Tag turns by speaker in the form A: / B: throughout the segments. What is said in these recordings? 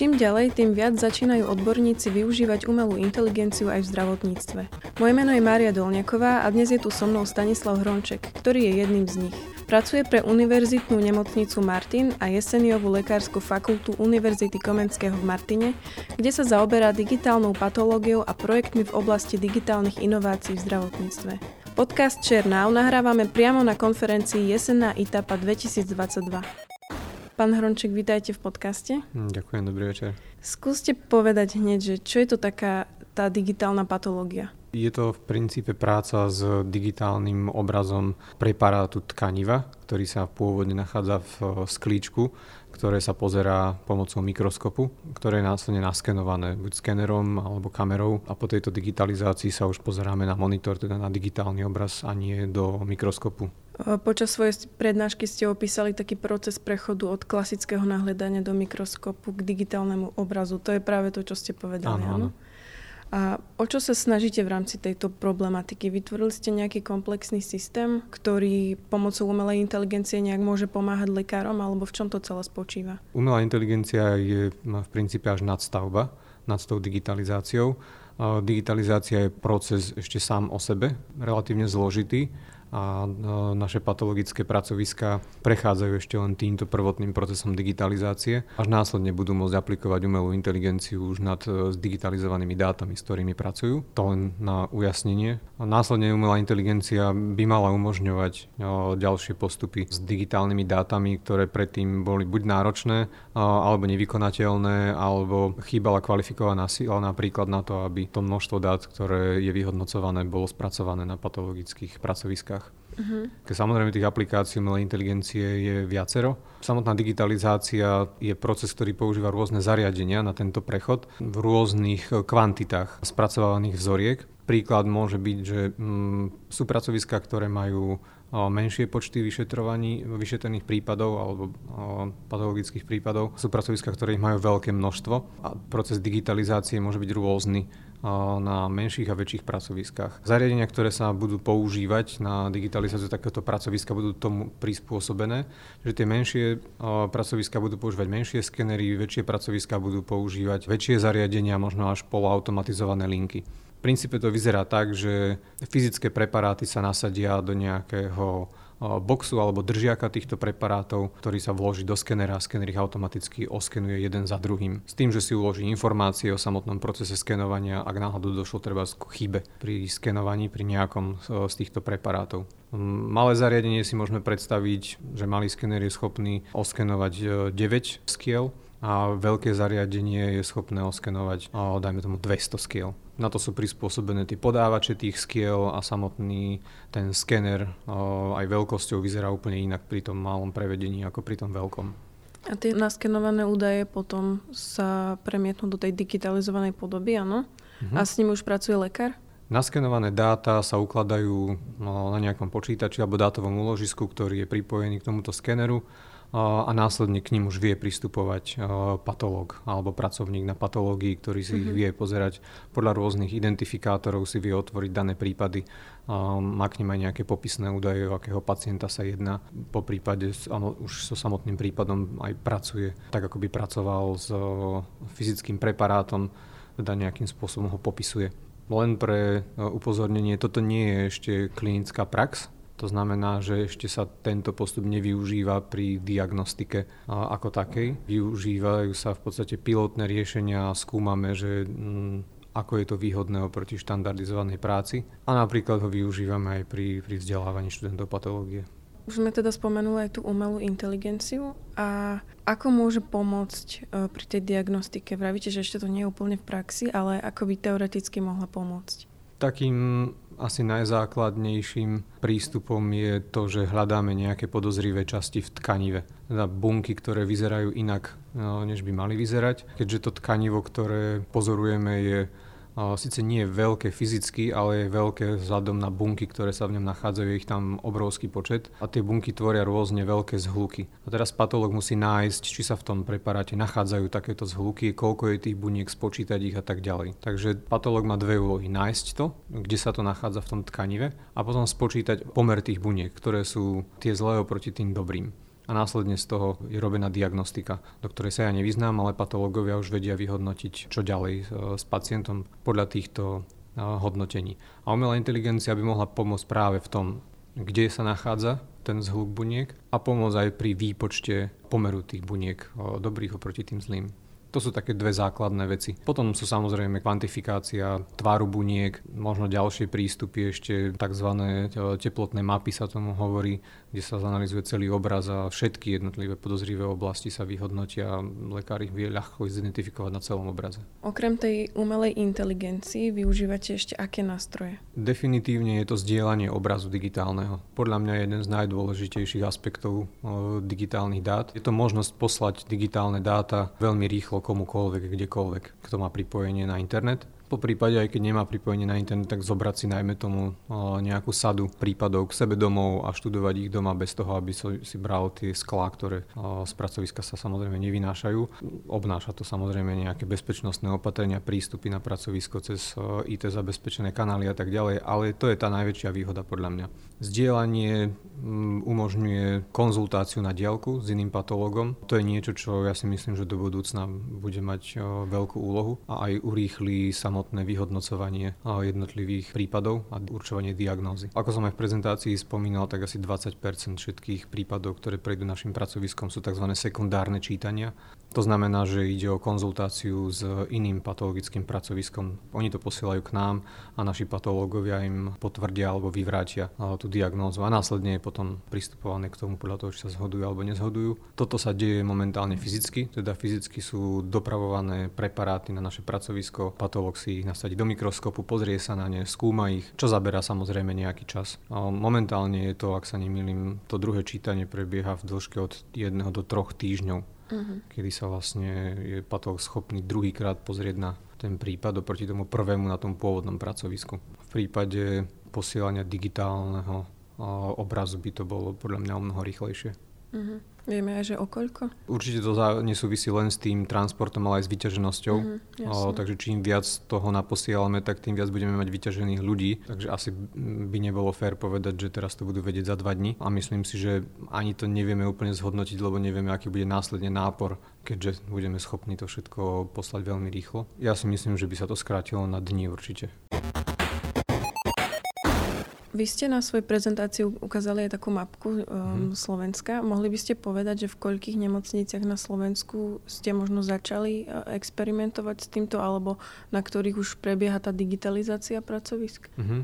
A: Čím ďalej, tým viac začínajú odborníci využívať umelú inteligenciu aj v zdravotníctve. Moje meno je Mária Dolňaková a dnes je tu so mnou Stanislav Hronček, ktorý je jedným z nich. Pracuje pre Univerzitnú nemocnicu Martin a Jeseniovú lekárskú fakultu Univerzity Komenského v Martine, kde sa zaoberá digitálnou patológiou a projektmi v oblasti digitálnych inovácií v zdravotníctve. Podcast Now nahrávame priamo na konferencii Jesenná ITAPA 2022. Pán Hronček, vítajte v podcaste.
B: Hm, ďakujem, dobrý večer.
A: Skúste povedať hneď, že čo je to taká tá digitálna patológia?
B: Je to v princípe práca s digitálnym obrazom preparátu tkaniva, ktorý sa pôvodne nachádza v sklíčku ktoré sa pozerá pomocou mikroskopu, ktoré je následne naskenované buď skenerom alebo kamerou a po tejto digitalizácii sa už pozeráme na monitor, teda na digitálny obraz a nie do mikroskopu.
A: Počas svojej prednášky ste opísali taký proces prechodu od klasického nahľadania do mikroskopu k digitálnemu obrazu. To je práve to, čo ste povedali, áno? áno? A o čo sa snažíte v rámci tejto problematiky? Vytvorili ste nejaký komplexný systém, ktorý pomocou umelej inteligencie nejak môže pomáhať lekárom, alebo v čom to celé spočíva?
B: Umelá inteligencia je v princípe až nadstavba nad tou digitalizáciou. Digitalizácia je proces ešte sám o sebe, relatívne zložitý a naše patologické pracoviska prechádzajú ešte len týmto prvotným procesom digitalizácie, až následne budú môcť aplikovať umelú inteligenciu už nad e, digitalizovanými dátami, s ktorými pracujú. To len na ujasnenie. A následne umelá inteligencia by mala umožňovať e, ďalšie postupy s digitálnymi dátami, ktoré predtým boli buď náročné, e, alebo nevykonateľné, alebo chýbala kvalifikovaná sila napríklad na to, aby to množstvo dát, ktoré je vyhodnocované, bolo spracované na patologických pracoviskách Uh-huh. Samozrejme tých aplikácií umelej inteligencie je viacero. Samotná digitalizácia je proces, ktorý používa rôzne zariadenia na tento prechod v rôznych kvantitách spracovávaných vzoriek. Príklad môže byť, že mm, sú pracoviska, ktoré majú menšie počty vyšetrovaní, vyšetrených prípadov alebo patologických prípadov. Sú pracoviska, ktoré ich majú veľké množstvo a proces digitalizácie môže byť rôzny na menších a väčších pracoviskách. Zariadenia, ktoré sa budú používať na digitalizáciu takéhoto pracoviska, budú tomu prispôsobené, že tie menšie pracoviska budú používať menšie skenery, väčšie pracoviska budú používať väčšie zariadenia, možno až poloautomatizované linky. V princípe to vyzerá tak, že fyzické preparáty sa nasadia do nejakého boxu alebo držiaka týchto preparátov, ktorý sa vloží do skenera a skener ich automaticky oskenuje jeden za druhým. S tým, že si uloží informácie o samotnom procese skenovania, ak náhodou došlo treba k chybe pri skenovaní pri nejakom z týchto preparátov. Malé zariadenie si môžeme predstaviť, že malý skener je schopný oskenovať 9 e, skiel a veľké zariadenie je schopné oskenovať, dajme tomu 200 skiel. Na to sú prispôsobené tie podávače tých skiel a samotný ten skener aj veľkosťou vyzerá úplne inak pri tom malom prevedení ako pri tom veľkom.
A: A tie naskenované údaje potom sa premietnú do tej digitalizovanej podoby, áno? Mhm. A s ním už pracuje lekár?
B: Naskenované dáta sa ukladajú no, na nejakom počítači alebo dátovom úložisku, ktorý je pripojený k tomuto skeneru a následne k ním už vie pristupovať patológ alebo pracovník na patológii, ktorý si ich mhm. vie pozerať podľa rôznych identifikátorov, si vie otvoriť dané prípady, má k nim aj nejaké popisné údaje, o akého pacienta sa jedná. Po prípade už so samotným prípadom aj pracuje tak, ako by pracoval s fyzickým preparátom, teda nejakým spôsobom ho popisuje. Len pre upozornenie, toto nie je ešte klinická prax, to znamená, že ešte sa tento postup nevyužíva pri diagnostike ako takej. Využívajú sa v podstate pilotné riešenia a skúmame, že mm, ako je to výhodné oproti štandardizovanej práci a napríklad ho využívame aj pri, pri vzdelávaní študentov patológie.
A: Už sme teda spomenuli aj tú umelú inteligenciu a ako môže pomôcť e, pri tej diagnostike? Vravíte, že ešte to nie je úplne v praxi, ale ako by teoreticky mohla pomôcť?
B: Takým asi najzákladnejším prístupom je to, že hľadáme nejaké podozrivé časti v tkanive. Teda bunky, ktoré vyzerajú inak, no, než by mali vyzerať. Keďže to tkanivo, ktoré pozorujeme, je síce nie je veľké fyzicky, ale je veľké vzhľadom na bunky, ktoré sa v ňom nachádzajú, je ich tam obrovský počet a tie bunky tvoria rôzne veľké zhluky. A teraz patológ musí nájsť, či sa v tom preparáte nachádzajú takéto zhluky, koľko je tých buniek, spočítať ich a tak ďalej. Takže patológ má dve úlohy. Nájsť to, kde sa to nachádza v tom tkanive a potom spočítať pomer tých buniek, ktoré sú tie zlé oproti tým dobrým. A následne z toho je robená diagnostika, do ktorej sa ja nevyznám, ale patológovia už vedia vyhodnotiť, čo ďalej e, s pacientom podľa týchto e, hodnotení. A umelá inteligencia by mohla pomôcť práve v tom, kde sa nachádza ten zhluk buniek a pomôcť aj pri výpočte pomeru tých buniek dobrých oproti tým zlým. To sú také dve základné veci. Potom sú samozrejme kvantifikácia tváru buniek, možno ďalšie prístupy, ešte tzv. E, teplotné mapy sa tomu hovorí, kde sa zanalizuje celý obraz a všetky jednotlivé podozrivé oblasti sa vyhodnotia a lekár ich vie ľahko identifikovať na celom obraze.
A: Okrem tej umelej inteligencii využívate ešte aké nástroje?
B: Definitívne je to zdieľanie obrazu digitálneho. Podľa mňa je jeden z najdôležitejších aspektov e, digitálnych dát. Je to možnosť poslať digitálne dáta veľmi rýchlo komukoľvek, kdekoľvek, kto má pripojenie na internet. Po prípade, aj keď nemá pripojenie na internet, tak zobrať si najmä tomu nejakú sadu prípadov k sebe domov a študovať ich doma bez toho, aby si bral tie sklá, ktoré z pracoviska sa samozrejme nevynášajú. Obnáša to samozrejme nejaké bezpečnostné opatrenia, prístupy na pracovisko cez IT zabezpečené kanály a tak ďalej, ale to je tá najväčšia výhoda podľa mňa. Zdieľanie umožňuje konzultáciu na diálku s iným patológom. To je niečo, čo ja si myslím, že do budúcna bude mať veľkú úlohu a aj urýchli samotný samotné vyhodnocovanie jednotlivých prípadov a určovanie diagnózy. Ako som aj v prezentácii spomínal, tak asi 20% všetkých prípadov, ktoré prejdú našim pracoviskom, sú tzv. sekundárne čítania. To znamená, že ide o konzultáciu s iným patologickým pracoviskom. Oni to posielajú k nám a naši patológovia im potvrdia alebo vyvrátia tú diagnózu a následne je potom pristupované k tomu podľa toho, či sa zhodujú alebo nezhodujú. Toto sa deje momentálne fyzicky, teda fyzicky sú dopravované preparáty na naše pracovisko, patológ si si ich nasadí do mikroskopu, pozrie sa na ne, skúma ich, čo zaberá samozrejme nejaký čas. Momentálne je to, ak sa nemýlim, to druhé čítanie prebieha v dĺžke od jedného do troch týždňov, uh-huh. kedy sa vlastne je patolog schopný druhýkrát pozrieť na ten prípad oproti tomu prvému na tom pôvodnom pracovisku. V prípade posielania digitálneho obrazu by to bolo podľa mňa o mnoho rýchlejšie.
A: Uh-huh. Vieme aj, že o koľko?
B: Určite to nesúvisí len s tým transportom, ale aj s vyťaženosťou. Mm, o, takže čím viac toho naposielame, tak tým viac budeme mať vyťažených ľudí. Takže asi by nebolo fér povedať, že teraz to budú vedieť za dva dní. A myslím si, že ani to nevieme úplne zhodnotiť, lebo nevieme, aký bude následne nápor, keďže budeme schopní to všetko poslať veľmi rýchlo. Ja si myslím, že by sa to skrátilo na dni určite.
A: Vy ste na svojej prezentácii ukázali aj takú mapku um, mm. Slovenska. Mohli by ste povedať, že v koľkých nemocniciach na Slovensku ste možno začali uh, experimentovať s týmto, alebo na ktorých už prebieha tá digitalizácia pracovisk?
B: Mm-hmm.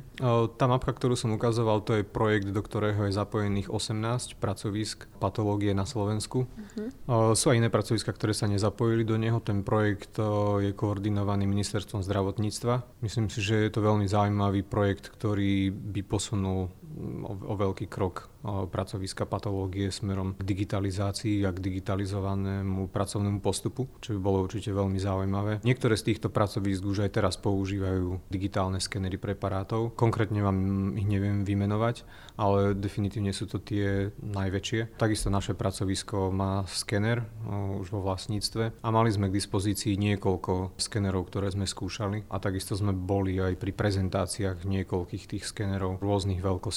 B: Tá mapka, ktorú som ukazoval, to je projekt, do ktorého je zapojených 18 pracovisk patológie na Slovensku. Mm-hmm. Sú aj iné pracoviska, ktoré sa nezapojili do neho. Ten projekt je koordinovaný ministerstvom zdravotníctva. Myslím si, že je to veľmi zaujímavý projekt, ktorý by その o, o veľký krok pracoviska patológie smerom k digitalizácii a k digitalizovanému pracovnému postupu, čo by bolo určite veľmi zaujímavé. Niektoré z týchto pracovísk už aj teraz používajú digitálne skenery preparátov. Konkrétne vám ich neviem vymenovať, ale definitívne sú to tie najväčšie. Takisto naše pracovisko má skener už vo vlastníctve a mali sme k dispozícii niekoľko skenerov, ktoré sme skúšali a takisto sme boli aj pri prezentáciách niekoľkých tých skenerov v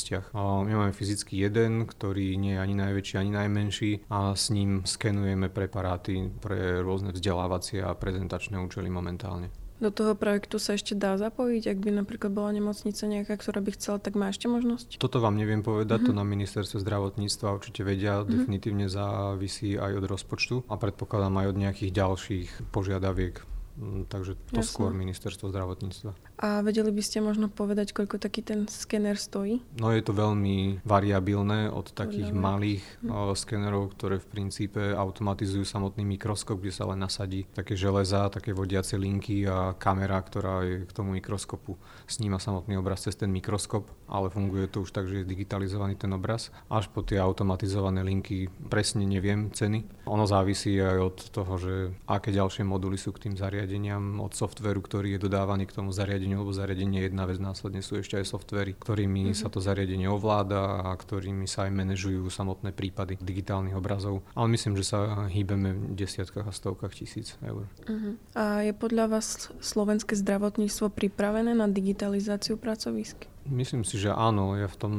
B: rôznych veľkostiach. My máme fyzicky jeden ktorý nie je ani najväčší, ani najmenší a s ním skenujeme preparáty pre rôzne vzdelávacie a prezentačné účely momentálne.
A: Do toho projektu sa ešte dá zapojiť, ak by napríklad bola nemocnica nejaká, ktorá by chcela, tak má ešte možnosť?
B: Toto vám neviem povedať, uh-huh. to mhm. na ministerstve zdravotníctva určite vedia, uh-huh. definitívne závisí aj od rozpočtu a predpokladám aj od nejakých ďalších požiadaviek takže to Jasne. skôr ministerstvo zdravotníctva.
A: A vedeli by ste možno povedať, koľko taký ten skener stojí?
B: No je to veľmi variabilné od takých Podľa malých hm. skenerov, ktoré v princípe automatizujú samotný mikroskop, kde sa len nasadí také železa, také vodiace linky a kamera, ktorá je k tomu mikroskopu sníma samotný obraz cez ten mikroskop, ale funguje to už tak, že je digitalizovaný ten obraz. Až po tie automatizované linky presne neviem ceny. Ono závisí aj od toho, že aké ďalšie moduly sú k tým zariadeniam zariadeniam od softveru, ktorý je dodávaný k tomu zariadeniu, lebo zariadenie je jedna vec, následne sú ešte aj softvery, ktorými mm-hmm. sa to zariadenie ovláda a ktorými sa aj manažujú samotné prípady digitálnych obrazov. Ale myslím, že sa hýbeme v desiatkách a stovkách tisíc eur.
A: Uh-huh. A je podľa vás slovenské zdravotníctvo pripravené na digitalizáciu pracovisk?
B: Myslím si, že áno. Ja v tom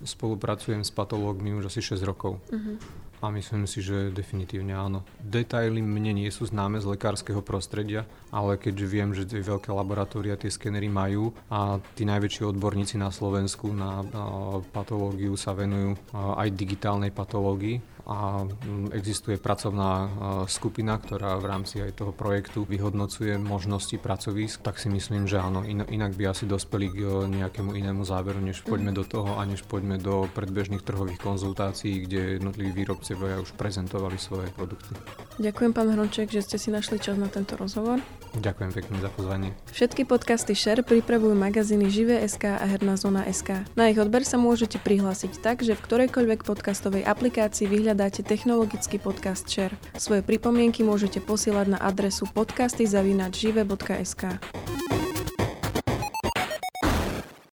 B: spolupracujem s patológmi už asi 6 rokov. Uh-huh. A myslím si, že definitívne áno. Detaily mne nie sú známe z lekárskeho prostredia, ale keďže viem, že tie veľké laboratória tie skenery majú a tí najväčší odborníci na Slovensku na patológiu sa venujú aj digitálnej patológii, a mm, existuje pracovná skupina, ktorá v rámci aj toho projektu vyhodnocuje možnosti pracovísk, tak si myslím, že áno, inak by asi dospeli k e, nejakému inému záveru, než poďme do toho a než poďme do predbežných trhových konzultácií, kde jednotliví výrobcovia už prezentovali svoje produkty.
A: Ďakujem pán Hronček, že ste si našli čas na tento rozhovor.
B: Ďakujem pekne za pozvanie.
A: Všetky podcasty Share pripravujú magazíny Živé.sk a Herná zóna SK. Na ich odber sa môžete prihlásiť tak, že v ktorejkoľvek podcastovej aplikácii vyhľadáte technologický podcast Share. Svoje pripomienky môžete posielať na adresu podcasty.žive.sk.